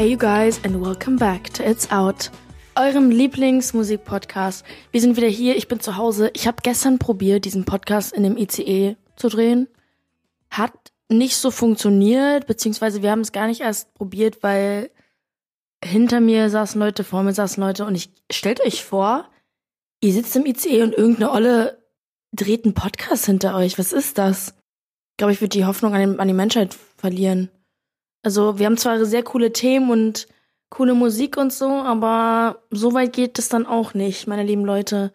Hey you guys and welcome back to It's Out, eurem Lieblingsmusikpodcast. Wir sind wieder hier, ich bin zu Hause. Ich habe gestern probiert, diesen Podcast in dem ICE zu drehen. Hat nicht so funktioniert, beziehungsweise wir haben es gar nicht erst probiert, weil hinter mir saßen Leute, vor mir saßen Leute und ich stellt euch vor, ihr sitzt im ICE und irgendeine Olle dreht einen Podcast hinter euch. Was ist das? Ich glaube, ich würde die Hoffnung an, den, an die Menschheit verlieren. Also wir haben zwar sehr coole Themen und coole Musik und so, aber so weit geht es dann auch nicht, meine lieben Leute.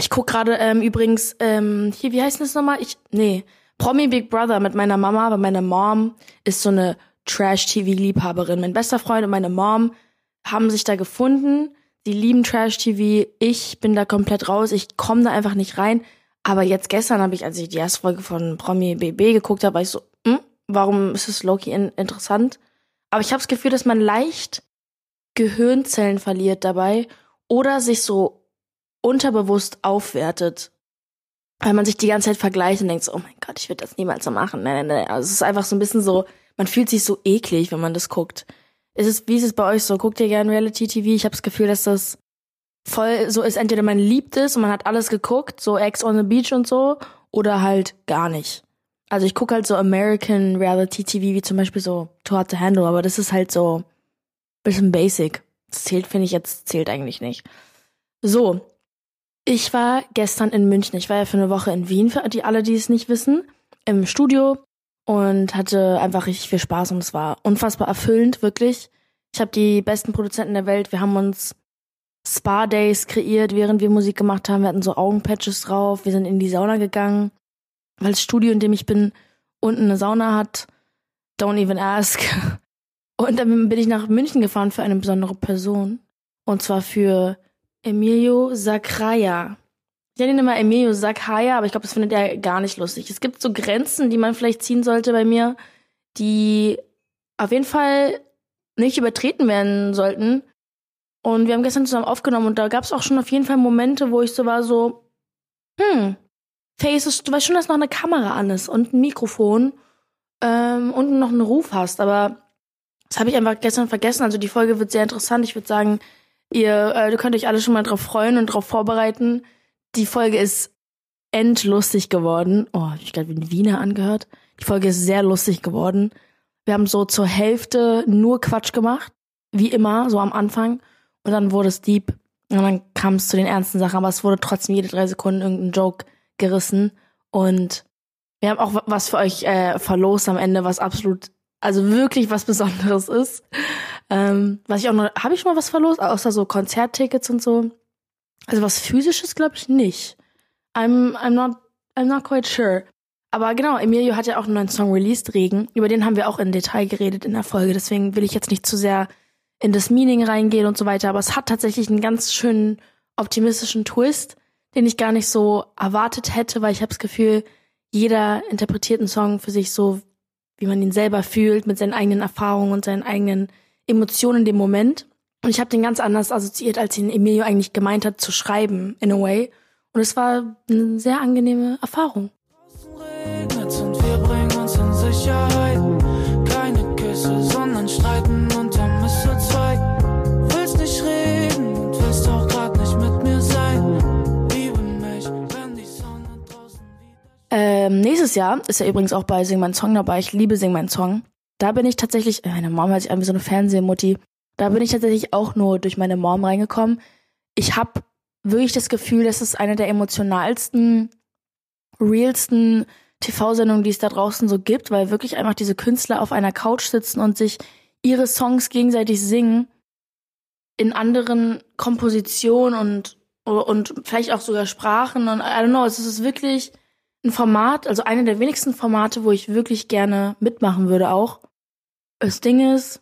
Ich guck gerade ähm, übrigens ähm, hier, wie heißt das nochmal? Ich nee, Promi Big Brother mit meiner Mama, weil meine Mom ist so eine Trash-TV-Liebhaberin. Mein bester Freund und meine Mom haben sich da gefunden. Die lieben Trash-TV. Ich bin da komplett raus. Ich komme da einfach nicht rein. Aber jetzt gestern habe ich, als ich die erste Folge von Promi BB geguckt habe, war ich so, warum ist es Loki in interessant? Aber ich habe das Gefühl, dass man leicht Gehirnzellen verliert dabei oder sich so unterbewusst aufwertet. Weil man sich die ganze Zeit vergleicht und denkt so, oh mein Gott, ich würde das niemals so machen. Nein, nein, nein. Also es ist einfach so ein bisschen so, man fühlt sich so eklig, wenn man das guckt. Ist es, wie ist es bei euch so? Guckt ihr gerne Reality TV? Ich habe das Gefühl, dass das voll so ist, entweder man liebt es und man hat alles geguckt, so Ex on the Beach und so, oder halt gar nicht. Also ich gucke halt so American Reality TV, wie zum Beispiel so Too Hard to Handle, aber das ist halt so bisschen basic. Das zählt, finde ich jetzt, zählt eigentlich nicht. So. Ich war gestern in München. Ich war ja für eine Woche in Wien, für die alle, die es nicht wissen, im Studio und hatte einfach richtig viel Spaß und es war unfassbar erfüllend, wirklich. Ich habe die besten Produzenten der Welt. Wir haben uns Spa-Days kreiert, während wir Musik gemacht haben. Wir hatten so Augenpatches drauf. Wir sind in die Sauna gegangen, weil das Studio, in dem ich bin, unten eine Sauna hat. Don't even ask. Und dann bin ich nach München gefahren für eine besondere Person. Und zwar für Emilio Sacraia. Ich nenne ihn immer Emilio Sacraia, aber ich glaube, das findet er gar nicht lustig. Es gibt so Grenzen, die man vielleicht ziehen sollte bei mir, die auf jeden Fall nicht übertreten werden sollten. Und wir haben gestern zusammen aufgenommen und da gab es auch schon auf jeden Fall Momente, wo ich so war so, hm, Faces, du weißt schon, dass noch eine Kamera an ist und ein Mikrofon ähm, und noch einen Ruf hast, aber das habe ich einfach gestern vergessen. Also die Folge wird sehr interessant. Ich würde sagen, ihr, äh, du könnt euch alle schon mal drauf freuen und drauf vorbereiten. Die Folge ist endlustig geworden. Oh, ich gerade wie ein Wiener angehört. Die Folge ist sehr lustig geworden. Wir haben so zur Hälfte nur Quatsch gemacht, wie immer, so am Anfang. Und dann wurde es deep. Und dann kam es zu den ernsten Sachen, aber es wurde trotzdem jede drei Sekunden irgendein Joke gerissen. Und wir haben auch was für euch äh, verlost am Ende, was absolut also wirklich was Besonderes ist. Ähm, was ich auch noch, habe ich schon mal was verlost, außer so Konzerttickets und so. Also was physisches glaube ich nicht. I'm, I'm not, I'm not quite sure. Aber genau, Emilio hat ja auch einen neuen Song released, Regen. Über den haben wir auch in Detail geredet in der Folge. Deswegen will ich jetzt nicht zu sehr in das Meaning reingehen und so weiter. Aber es hat tatsächlich einen ganz schönen optimistischen Twist, den ich gar nicht so erwartet hätte, weil ich habe das Gefühl, jeder interpretiert einen Song für sich so, wie man ihn selber fühlt, mit seinen eigenen Erfahrungen und seinen eigenen Emotionen in dem Moment. Und ich habe den ganz anders assoziiert, als ihn Emilio eigentlich gemeint hat, zu schreiben, in a way. Und es war eine sehr angenehme Erfahrung. und wir bringen uns in Sicherheit. Ähm, nächstes Jahr ist ja übrigens auch bei Sing mein Song dabei. Ich liebe Sing mein Song. Da bin ich tatsächlich, äh, meine Mom hört sich an wie so eine Fernsehmutti. Da bin ich tatsächlich auch nur durch meine Mom reingekommen. Ich habe wirklich das Gefühl, dass es eine der emotionalsten, realsten TV-Sendungen, die es da draußen so gibt, weil wirklich einfach diese Künstler auf einer Couch sitzen und sich ihre Songs gegenseitig singen in anderen Kompositionen und und vielleicht auch sogar Sprachen und I don't know, es ist wirklich ein Format, also eine der wenigsten Formate, wo ich wirklich gerne mitmachen würde auch. Das Ding ist,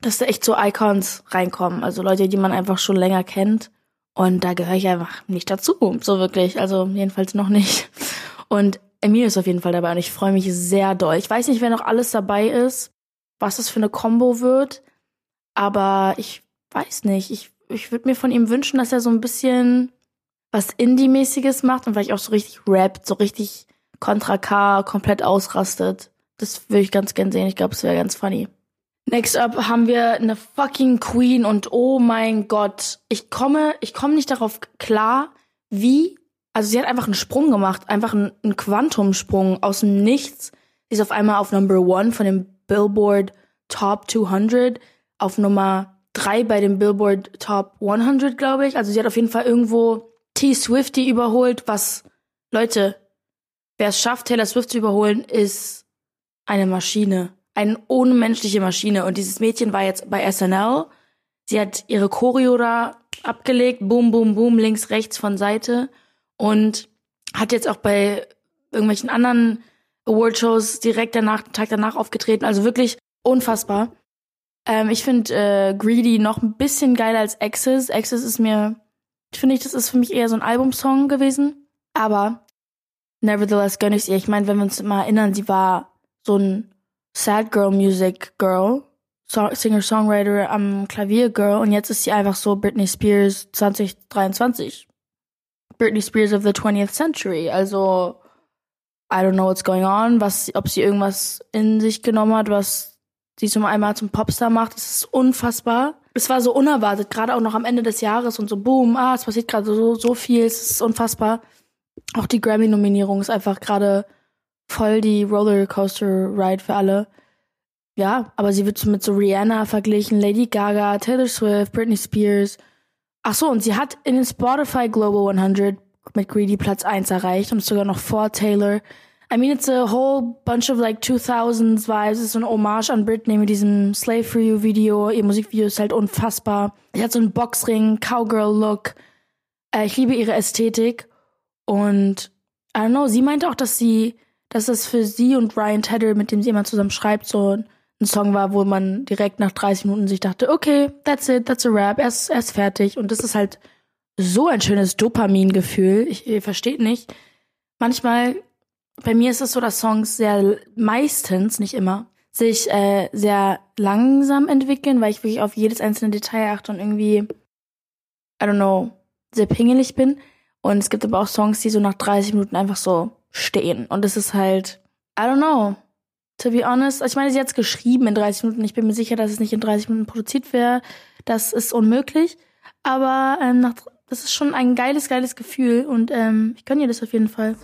dass da echt so Icons reinkommen, also Leute, die man einfach schon länger kennt. Und da gehöre ich einfach nicht dazu, so wirklich. Also jedenfalls noch nicht. Und Emil ist auf jeden Fall dabei und ich freue mich sehr doll. Ich weiß nicht, wer noch alles dabei ist, was das für eine Combo wird, aber ich weiß nicht. Ich, ich würde mir von ihm wünschen, dass er so ein bisschen was Indie-mäßiges macht und vielleicht auch so richtig rappt, so richtig Contra K komplett ausrastet. Das würde ich ganz gern sehen. Ich glaube, es wäre ganz funny. Next up haben wir eine fucking Queen und oh mein Gott, ich komme, ich komme nicht darauf klar, wie, also sie hat einfach einen Sprung gemacht, einfach einen, einen Quantumsprung aus dem Nichts. Sie ist auf einmal auf Number One von dem Billboard Top 200, auf Nummer drei bei dem Billboard Top 100, glaube ich. Also sie hat auf jeden Fall irgendwo T Swifty überholt, was, Leute, wer es schafft, Taylor Swift zu überholen, ist eine Maschine eine unmenschliche Maschine. Und dieses Mädchen war jetzt bei SNL. Sie hat ihre Choreo da abgelegt, boom, boom, boom, links, rechts von Seite. Und hat jetzt auch bei irgendwelchen anderen Awardshows direkt danach, Tag danach aufgetreten. Also wirklich unfassbar. Ähm, ich finde äh, Greedy noch ein bisschen geiler als Access. Access ist mir, finde ich, das ist für mich eher so ein Albumsong gewesen. Aber nevertheless gönn ich ihr. Ich meine, wenn wir uns mal erinnern, sie war so ein Sad Girl Music Girl, Singer-Songwriter am Klavier Girl und jetzt ist sie einfach so Britney Spears 2023. Britney Spears of the 20th Century. Also, I don't know what's going on, was, ob sie irgendwas in sich genommen hat, was sie zum einmal zum Popstar macht. Es ist unfassbar. Es war so unerwartet, gerade auch noch am Ende des Jahres und so boom, ah, es passiert gerade so, so viel, es ist unfassbar. Auch die Grammy-Nominierung ist einfach gerade voll die Rollercoaster-Ride für alle. Ja, aber sie wird so mit so Rihanna verglichen, Lady Gaga, Taylor Swift, Britney Spears. Ach so, und sie hat in den Spotify Global 100 mit Greedy Platz 1 erreicht und sogar noch vor Taylor. I mean, it's a whole bunch of like 2000s vibes. Es ist so ein Hommage an Britney mit diesem Slave for You Video. Ihr Musikvideo ist halt unfassbar. Sie hat so einen Boxring, Cowgirl Look. Äh, ich liebe ihre Ästhetik. Und I don't know, sie meinte auch, dass sie dass das für sie und Ryan Tedder, mit dem sie immer zusammen schreibt, so ein Song war, wo man direkt nach 30 Minuten sich dachte, okay, that's it, that's a rap, er ist, er ist fertig. Und das ist halt so ein schönes Dopamingefühl. Ich, ihr versteht nicht. Manchmal, bei mir ist es so, dass Songs sehr meistens, nicht immer, sich äh, sehr langsam entwickeln, weil ich wirklich auf jedes einzelne Detail achte und irgendwie, I don't know, sehr pingelig bin. Und es gibt aber auch Songs, die so nach 30 Minuten einfach so stehen. Und es ist halt, I don't know. To be honest, ich meine, sie hat es geschrieben in 30 Minuten. Ich bin mir sicher, dass es nicht in 30 Minuten produziert wäre. Das ist unmöglich. Aber ähm, nach, das ist schon ein geiles, geiles Gefühl und ähm, ich gönne ihr das auf jeden Fall.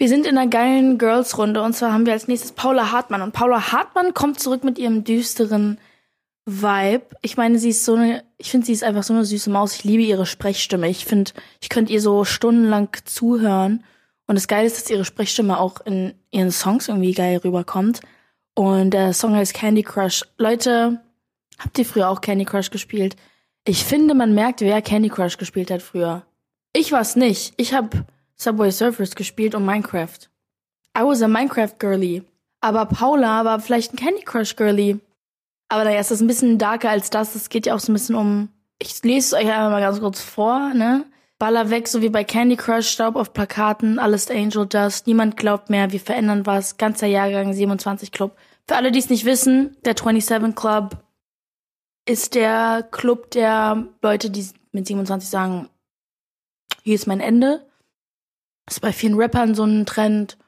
Wir sind in einer geilen Girls-Runde und zwar haben wir als nächstes Paula Hartmann. Und Paula Hartmann kommt zurück mit ihrem düsteren Vibe. Ich meine, sie ist so eine, ich finde, sie ist einfach so eine süße Maus. Ich liebe ihre Sprechstimme. Ich finde, ich könnte ihr so stundenlang zuhören. Und das Geile ist, dass ihre Sprechstimme auch in ihren Songs irgendwie geil rüberkommt. Und der Song heißt Candy Crush. Leute, habt ihr früher auch Candy Crush gespielt? Ich finde, man merkt, wer Candy Crush gespielt hat früher. Ich war's nicht. Ich habe Subway Surfers gespielt und Minecraft. I was a Minecraft Girlie. Aber Paula war vielleicht ein Candy Crush Girlie. Aber naja, es ist ein bisschen darker als das. Es geht ja auch so ein bisschen um. Ich lese es euch einmal mal ganz kurz vor, ne? Baller weg, so wie bei Candy Crush, Staub auf Plakaten, alles Angel Dust, niemand glaubt mehr, wir verändern was, ganzer Jahrgang 27 Club. Für alle, die es nicht wissen, der 27 Club ist der Club der Leute, die mit 27 sagen, hier ist mein Ende. Das ist bei vielen Rappern so ein Trend.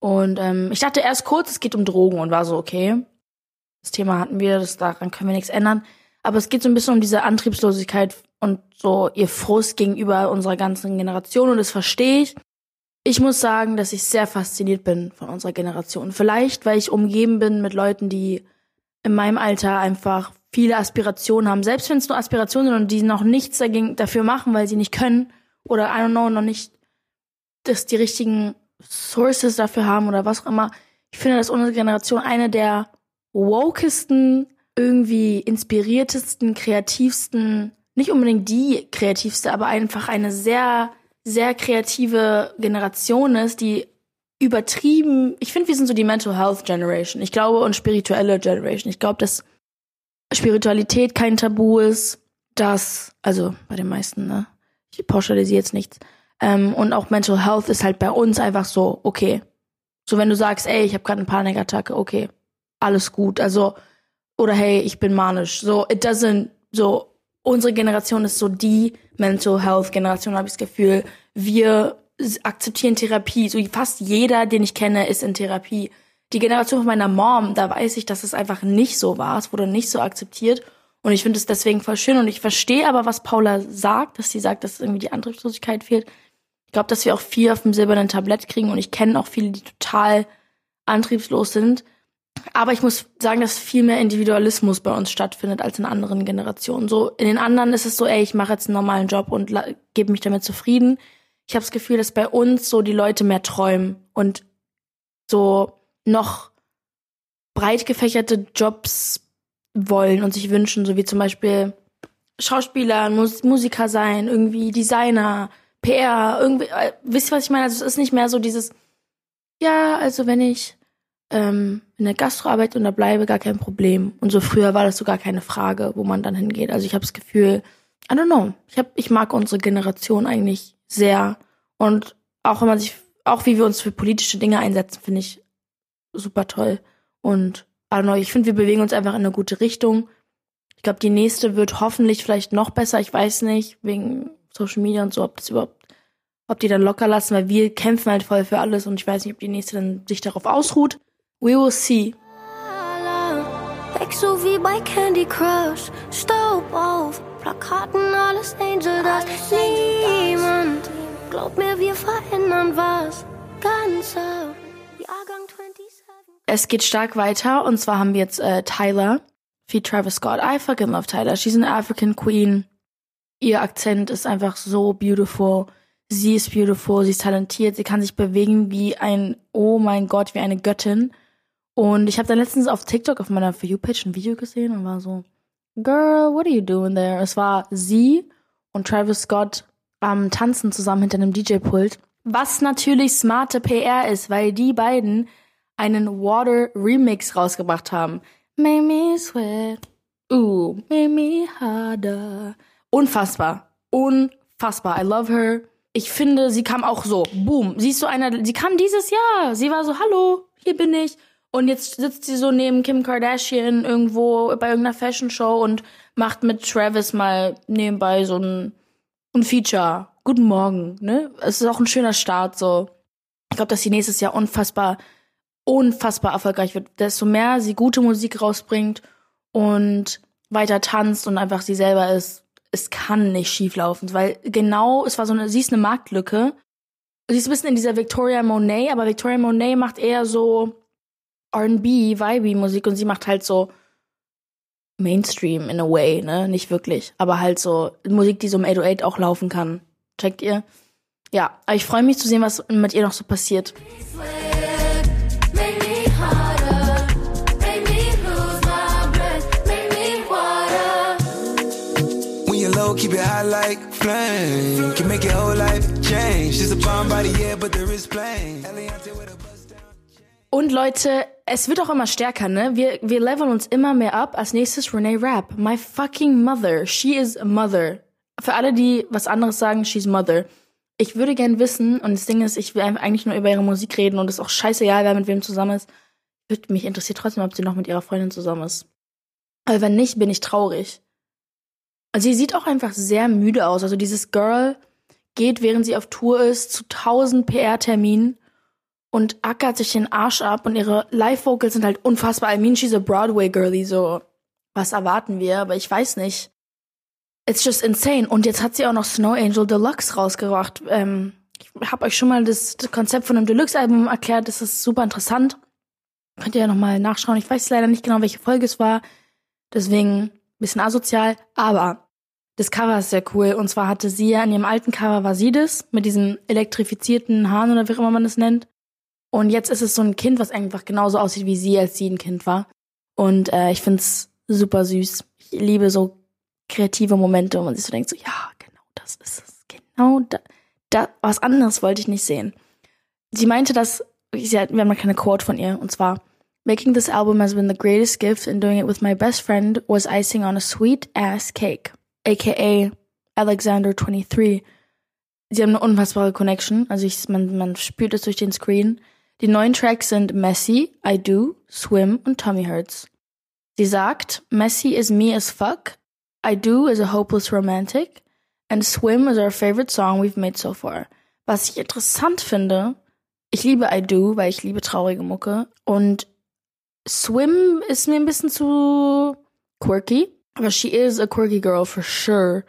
Und ähm, ich dachte erst kurz, es geht um Drogen und war so, okay. Das Thema hatten wir, das, daran können wir nichts ändern. Aber es geht so ein bisschen um diese Antriebslosigkeit und so ihr Frust gegenüber unserer ganzen Generation und das verstehe ich. Ich muss sagen, dass ich sehr fasziniert bin von unserer Generation. Vielleicht, weil ich umgeben bin mit Leuten, die in meinem Alter einfach viele Aspirationen haben. Selbst wenn es nur Aspirationen sind und die noch nichts dagegen, dafür machen, weil sie nicht können oder I don't know, noch nicht dass die richtigen Sources dafür haben oder was auch immer. Ich finde, dass unsere Generation eine der wokesten, irgendwie inspiriertesten, kreativsten, nicht unbedingt die kreativste, aber einfach eine sehr, sehr kreative Generation ist, die übertrieben, ich finde, wir sind so die Mental Health Generation. Ich glaube, und spirituelle Generation. Ich glaube, dass Spiritualität kein Tabu ist, dass, also bei den meisten, ne? Ich pauschalisiere jetzt nichts, ähm, und auch Mental Health ist halt bei uns einfach so, okay. So wenn du sagst, ey, ich habe gerade eine Panikattacke, okay, alles gut. Also oder hey, ich bin manisch. So, it doesn't, so, unsere Generation ist so die Mental Health Generation, habe ich das Gefühl. Wir akzeptieren Therapie. So fast jeder, den ich kenne, ist in Therapie. Die Generation von meiner Mom, da weiß ich, dass es einfach nicht so war. Es wurde nicht so akzeptiert. Und ich finde es deswegen voll schön. Und ich verstehe aber, was Paula sagt, dass sie sagt, dass irgendwie die Antriebslosigkeit fehlt. Ich glaube, dass wir auch viel auf dem silbernen Tablett kriegen. Und ich kenne auch viele, die total antriebslos sind. Aber ich muss sagen, dass viel mehr Individualismus bei uns stattfindet als in anderen Generationen. So in den anderen ist es so, ey, ich mache jetzt einen normalen Job und gebe mich damit zufrieden. Ich habe das Gefühl, dass bei uns so die Leute mehr träumen und so noch breit gefächerte Jobs wollen und sich wünschen, so wie zum Beispiel Schauspieler, Mus Musiker sein, irgendwie Designer, PR, irgendwie, äh, wisst ihr, was ich meine? Also es ist nicht mehr so dieses, ja, also wenn ich ähm, in der Gastroarbeit und da bleibe, gar kein Problem. Und so früher war das so gar keine Frage, wo man dann hingeht. Also ich habe das Gefühl, I don't know, ich, hab, ich mag unsere Generation eigentlich sehr. Und auch wenn man sich, auch wie wir uns für politische Dinge einsetzen, finde ich super toll. Und I don't know, ich finde, wir bewegen uns einfach in eine gute Richtung. Ich glaube, die nächste wird hoffentlich vielleicht noch besser. Ich weiß nicht, wegen Social Media und so, ob das überhaupt, ob die dann locker lassen, weil wir kämpfen halt voll für alles und ich weiß nicht, ob die nächste dann sich darauf ausruht. We will see. So wie bei Candy Crush, Staub auf, Plakaten, alles Angel das Niemand glaubt mir, wir verändern was. Ganz auf, Jahrgang 27. Es geht stark weiter und zwar haben wir jetzt äh, Tyler, wie Travis Scott. I fucking love Tyler. She's an African Queen. Ihr Akzent ist einfach so beautiful. Sie ist beautiful, sie ist talentiert, sie kann sich bewegen wie ein, oh mein Gott, wie eine Göttin. Und ich habe dann letztens auf TikTok auf meiner For You-Page ein Video gesehen und war so, Girl, what are you doing there? Es war sie und Travis Scott am Tanzen zusammen hinter einem DJ-Pult. Was natürlich smarte PR ist, weil die beiden einen Water Remix rausgebracht haben. Make me sweat. Ooh, make me harder. Unfassbar. Unfassbar. I love her. Ich finde, sie kam auch so. Boom. Sie ist so einer, sie kam dieses Jahr. Sie war so, hallo, hier bin ich. Und jetzt sitzt sie so neben Kim Kardashian irgendwo bei irgendeiner Fashion Show und macht mit Travis mal nebenbei so ein, ein Feature. Guten Morgen, ne? Es ist auch ein schöner Start, so. Ich glaube, dass sie nächstes Jahr unfassbar, unfassbar erfolgreich wird. Desto mehr sie gute Musik rausbringt und weiter tanzt und einfach sie selber ist, es kann nicht schief laufen, weil genau, es war so eine, sie ist eine Marktlücke. Sie ist ein bisschen in dieser Victoria Monet, aber Victoria Monet macht eher so, R&B, Vibe Musik und sie macht halt so Mainstream in a way, ne? Nicht wirklich, aber halt so Musik, die so im 808 auch laufen kann. Checkt ihr? Ja, aber ich freue mich zu sehen, was mit ihr noch so passiert. keep it high like flame. Can make your whole life change. She's a bomb body, yeah, but there is flame. Und Leute, es wird auch immer stärker, ne? Wir, wir leveln uns immer mehr ab. Als nächstes Renee Rapp. My fucking mother. She is a mother. Für alle, die was anderes sagen, she's mother. Ich würde gern wissen, und das Ding ist, ich will eigentlich nur über ihre Musik reden und es ist auch scheißegal, wer mit wem zusammen ist. Würde mich interessiert trotzdem, ob sie noch mit ihrer Freundin zusammen ist. Aber wenn nicht, bin ich traurig. Also sie sieht auch einfach sehr müde aus. Also dieses Girl geht, während sie auf Tour ist, zu tausend PR-Terminen und ackert sich den Arsch ab und ihre Live-Vocals sind halt unfassbar. I mean, she's a Broadway-Girlie, so. Was erwarten wir? Aber ich weiß nicht. It's just insane. Und jetzt hat sie auch noch Snow Angel Deluxe rausgebracht. Ähm, ich habe euch schon mal das, Konzept von einem Deluxe-Album erklärt. Das ist super interessant. Könnt ihr ja nochmal nachschauen. Ich weiß leider nicht genau, welche Folge es war. Deswegen bisschen asozial. Aber das Cover ist sehr cool. Und zwar hatte sie ja in ihrem alten Cover war sie das mit diesen elektrifizierten Haaren oder wie auch immer man das nennt. Und jetzt ist es so ein Kind, was einfach genauso aussieht wie sie, als sie ein Kind war. Und äh, ich find's super süß. Ich liebe so kreative Momente, wo man sich so denkt, so, ja, genau das ist es. Genau da, da was anderes wollte ich nicht sehen. Sie meinte, dass, sie hat, wir haben mal keine Quote von ihr, und zwar, Making this album has been the greatest gift and doing it with my best friend was icing on a sweet ass cake, aka Alexander 23. Sie haben eine unfassbare Connection, also ich, man, man spürt es durch den Screen. Die neuen Tracks sind Messy, I Do, Swim und Tommy Hurts. Sie sagt, Messy is me as fuck, I do is a hopeless romantic, and Swim is our favorite song we've made so far. Was ich interessant finde, ich liebe I do, weil ich liebe traurige Mucke. Und Swim ist mir ein bisschen zu quirky. Aber she is a quirky girl for sure.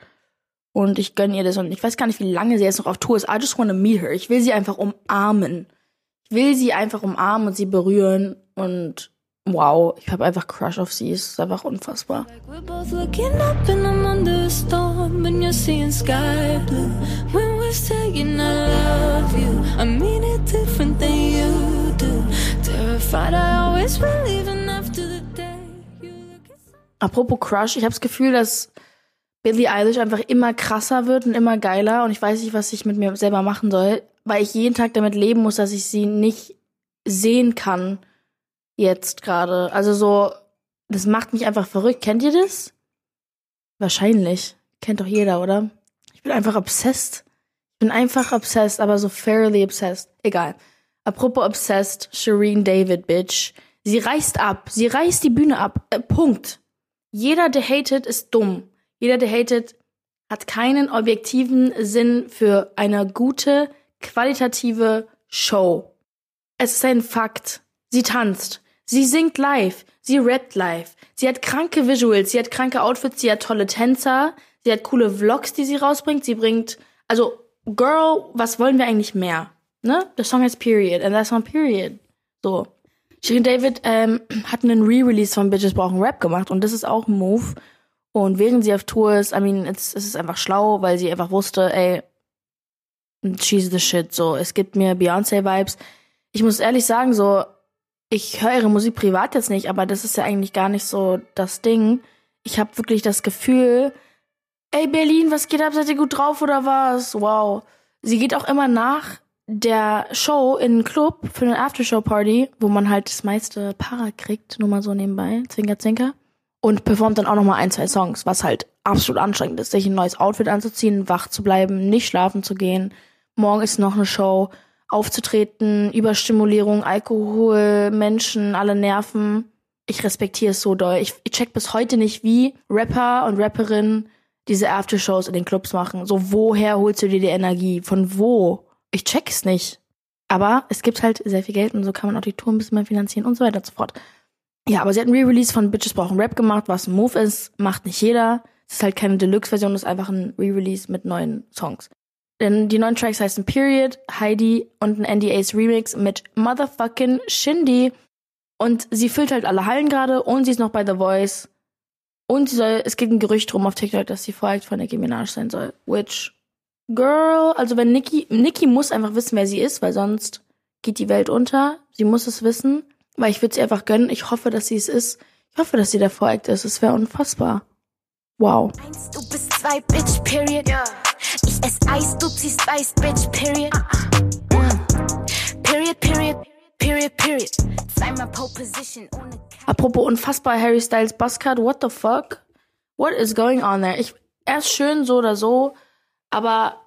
Und ich gönne ihr das. Und ich weiß gar nicht, wie lange sie jetzt noch auf Tour ist. I just wanna meet her. Ich will sie einfach umarmen. Ich will sie einfach umarmen und sie berühren. Und wow, ich habe einfach Crush auf sie. Es ist einfach unfassbar. Apropos Crush, ich habe das Gefühl, dass Billie Eilish einfach immer krasser wird und immer geiler und ich weiß nicht, was ich mit mir selber machen soll, weil ich jeden Tag damit leben muss, dass ich sie nicht sehen kann jetzt gerade. Also so, das macht mich einfach verrückt. Kennt ihr das? Wahrscheinlich. Kennt doch jeder, oder? Ich bin einfach obsessed. Ich bin einfach obsessed, aber so fairly obsessed. Egal. Apropos obsessed, Shireen David, Bitch. Sie reißt ab. Sie reißt die Bühne ab. Äh, Punkt. Jeder, der hatet, ist dumm. Jeder, der hatet, hat keinen objektiven Sinn für eine gute, qualitative Show. Es ist ein Fakt. Sie tanzt. Sie singt live. Sie rappt live. Sie hat kranke Visuals. Sie hat kranke Outfits. Sie hat tolle Tänzer. Sie hat coole Vlogs, die sie rausbringt. Sie bringt, also, Girl, was wollen wir eigentlich mehr? Ne? The song has period. And that's on period. So. Shirin David ähm, hat einen Re-Release von Bitches brauchen Rap gemacht und das ist auch ein Move. Und während sie auf Tour ist, I mean, es, es ist einfach schlau, weil sie einfach wusste, ey, she's the shit. So, es gibt mir Beyoncé-Vibes. Ich muss ehrlich sagen, so, ich höre ihre Musik privat jetzt nicht, aber das ist ja eigentlich gar nicht so das Ding. Ich habe wirklich das Gefühl, ey Berlin, was geht ab? Seid ihr gut drauf oder was? Wow. Sie geht auch immer nach der Show in den Club für eine Aftershow-Party, wo man halt das meiste Para kriegt, nur mal so nebenbei, Zwinker, Zwinker. Und performt dann auch nochmal ein, zwei Songs, was halt absolut anstrengend ist, sich ein neues Outfit anzuziehen, wach zu bleiben, nicht schlafen zu gehen. Morgen ist noch eine Show, aufzutreten, Überstimulierung, Alkohol, Menschen, alle Nerven. Ich respektiere es so doll. Ich, ich check bis heute nicht, wie Rapper und Rapperinnen diese Aftershows in den Clubs machen. So, woher holst du dir die Energie? Von wo? Ich check's nicht. Aber es gibt halt sehr viel Geld und so kann man auch die Tour ein bisschen mehr finanzieren und so weiter und so fort. Ja, aber sie hat ein Re-Release von Bitches brauchen Rap gemacht, was ein Move ist, macht nicht jeder. Es ist halt keine Deluxe-Version, es ist einfach ein Re-Release mit neuen Songs. Denn die neuen Tracks heißen Period, Heidi und ein NDAs Remix mit Motherfucking Shindy. Und sie füllt halt alle Hallen gerade und sie ist noch bei The Voice. Und sie soll, es gibt ein Gerücht drum auf TikTok, dass sie folgt von Nicki Minaj sein soll. Which Girl, also wenn Nikki, Nikki muss einfach wissen, wer sie ist, weil sonst geht die Welt unter. Sie muss es wissen, weil ich würde sie einfach gönnen. Ich hoffe, dass sie es ist. Ich hoffe, dass sie der Vorakt ist. Es wäre unfassbar. Wow. Eins, du bist zwei, Bitch, period. Ja. Ich ess Eis, du ziehst weiß, Bitch, period. Mm. Period, period, period, period. Zweimal Pole Position ohne Apropos unfassbar Harry Styles Buzzcut, what the fuck? What is going on there? Ich, er ist schön so oder so, aber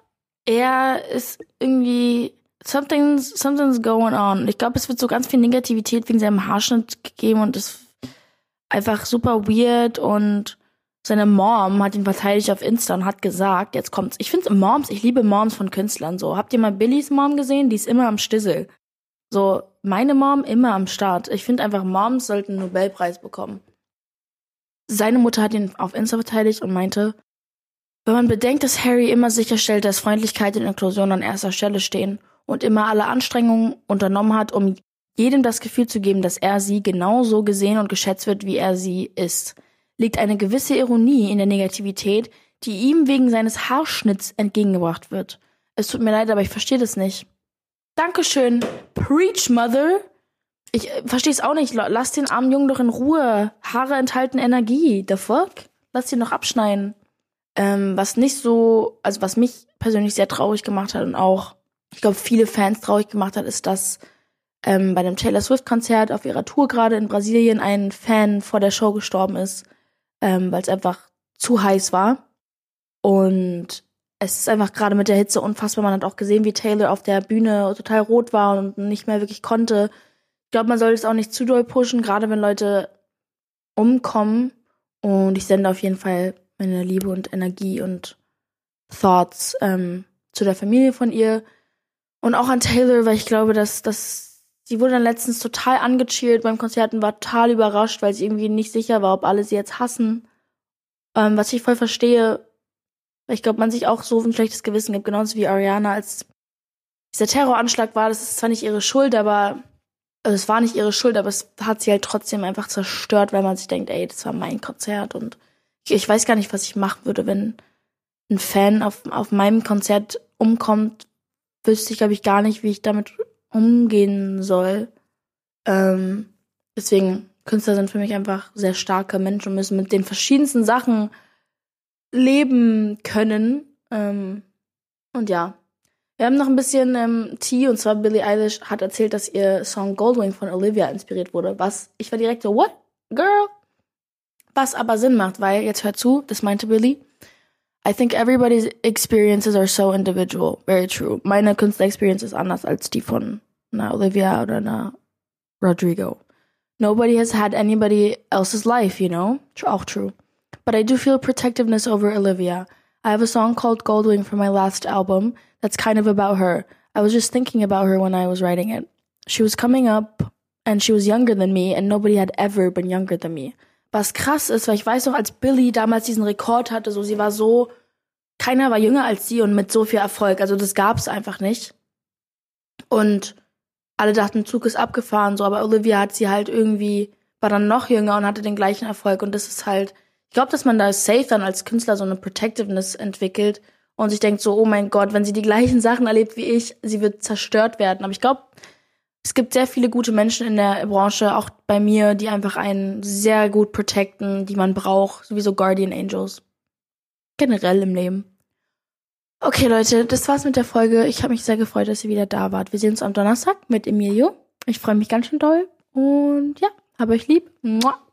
er ist irgendwie something's, something's going on. Ich glaube, es wird so ganz viel Negativität wegen seinem Haarschnitt gegeben und das einfach super weird und seine Mom hat ihn verteidigt auf Insta und hat gesagt, jetzt kommt's. Ich finde Moms, ich liebe Moms von Künstlern so. Habt ihr mal Billys Mom gesehen? Die ist immer am Stissel. So, meine Mom immer am Start. Ich finde einfach, Moms sollten einen Nobelpreis bekommen. Seine Mutter hat ihn auf Insta verteidigt und meinte, wenn man bedenkt, dass Harry immer sicherstellt, dass Freundlichkeit und Inklusion an erster Stelle stehen und immer alle Anstrengungen unternommen hat, um jedem das Gefühl zu geben, dass er sie genauso gesehen und geschätzt wird, wie er sie ist, liegt eine gewisse Ironie in der Negativität, die ihm wegen seines Haarschnitts entgegengebracht wird. Es tut mir leid, aber ich verstehe das nicht. Dankeschön. Preach, Mother. Ich äh, verstehe es auch nicht. Lass den armen Jungen doch in Ruhe. Haare enthalten Energie. The fuck? Lass ihn doch abschneiden. Ähm, was nicht so, also was mich persönlich sehr traurig gemacht hat und auch, ich glaube, viele Fans traurig gemacht hat, ist, dass ähm, bei dem Taylor Swift-Konzert auf ihrer Tour gerade in Brasilien ein Fan vor der Show gestorben ist, ähm, weil es einfach zu heiß war. Und es ist einfach gerade mit der Hitze unfassbar. Man hat auch gesehen, wie Taylor auf der Bühne total rot war und nicht mehr wirklich konnte. Ich glaube, man soll es auch nicht zu doll pushen, gerade wenn Leute umkommen. Und ich sende auf jeden Fall meine Liebe und Energie und Thoughts ähm, zu der Familie von ihr. Und auch an Taylor, weil ich glaube, dass, dass sie wurde dann letztens total angecheert beim Konzert und war total überrascht, weil sie irgendwie nicht sicher war, ob alle sie jetzt hassen. Ähm, was ich voll verstehe, weil ich glaube, man sich auch so ein schlechtes Gewissen gibt, genauso wie Ariana, als dieser Terroranschlag war. Das ist zwar nicht ihre Schuld, aber also es war nicht ihre Schuld, aber es hat sie halt trotzdem einfach zerstört, weil man sich denkt, ey, das war mein Konzert und ich, ich weiß gar nicht, was ich machen würde, wenn ein Fan auf, auf meinem Konzert umkommt, wüsste ich, glaube ich, gar nicht, wie ich damit umgehen soll. Ähm, deswegen, Künstler sind für mich einfach sehr starke Menschen und müssen mit den verschiedensten Sachen leben können. Ähm, und ja. Wir haben noch ein bisschen ähm, Tea und zwar Billie Eilish hat erzählt, dass ihr Song Goldwing von Olivia inspiriert wurde. Was ich war direkt so, what? Girl? Was aber Sinn macht, weil, jetzt hört zu, das meinte Billie. I think everybody's experiences are so individual. Very true. Meine Künstler-Experience ist anders als die von einer Olivia oder einer Rodrigo. Nobody has had anybody else's life, you know? Auch true. but I do feel protectiveness over Olivia. I have a song called Goldwing from my last album that's kind of about her. I was just thinking about her when I was writing it. She was coming up and she was younger than me and nobody had ever been younger than me. Was krass ist, weil ich weiß noch, als Billy damals diesen Rekord hatte, so sie war so, keiner war jünger als sie und mit so viel Erfolg. Also das gab's einfach nicht. Und alle dachten, Zug ist abgefahren, so, aber Olivia hat sie halt irgendwie, war dann noch jünger und hatte den gleichen Erfolg und das ist halt, ich glaube, dass man da safe dann als Künstler so eine Protectiveness entwickelt und sich denkt so, oh mein Gott, wenn sie die gleichen Sachen erlebt wie ich, sie wird zerstört werden. Aber ich glaube, es gibt sehr viele gute Menschen in der Branche, auch bei mir, die einfach einen sehr gut protecten, die man braucht, sowieso Guardian Angels. Generell im Leben. Okay, Leute, das war's mit der Folge. Ich habe mich sehr gefreut, dass ihr wieder da wart. Wir sehen uns am Donnerstag mit Emilio. Ich freue mich ganz schön doll. Und ja, habe euch lieb. Mua.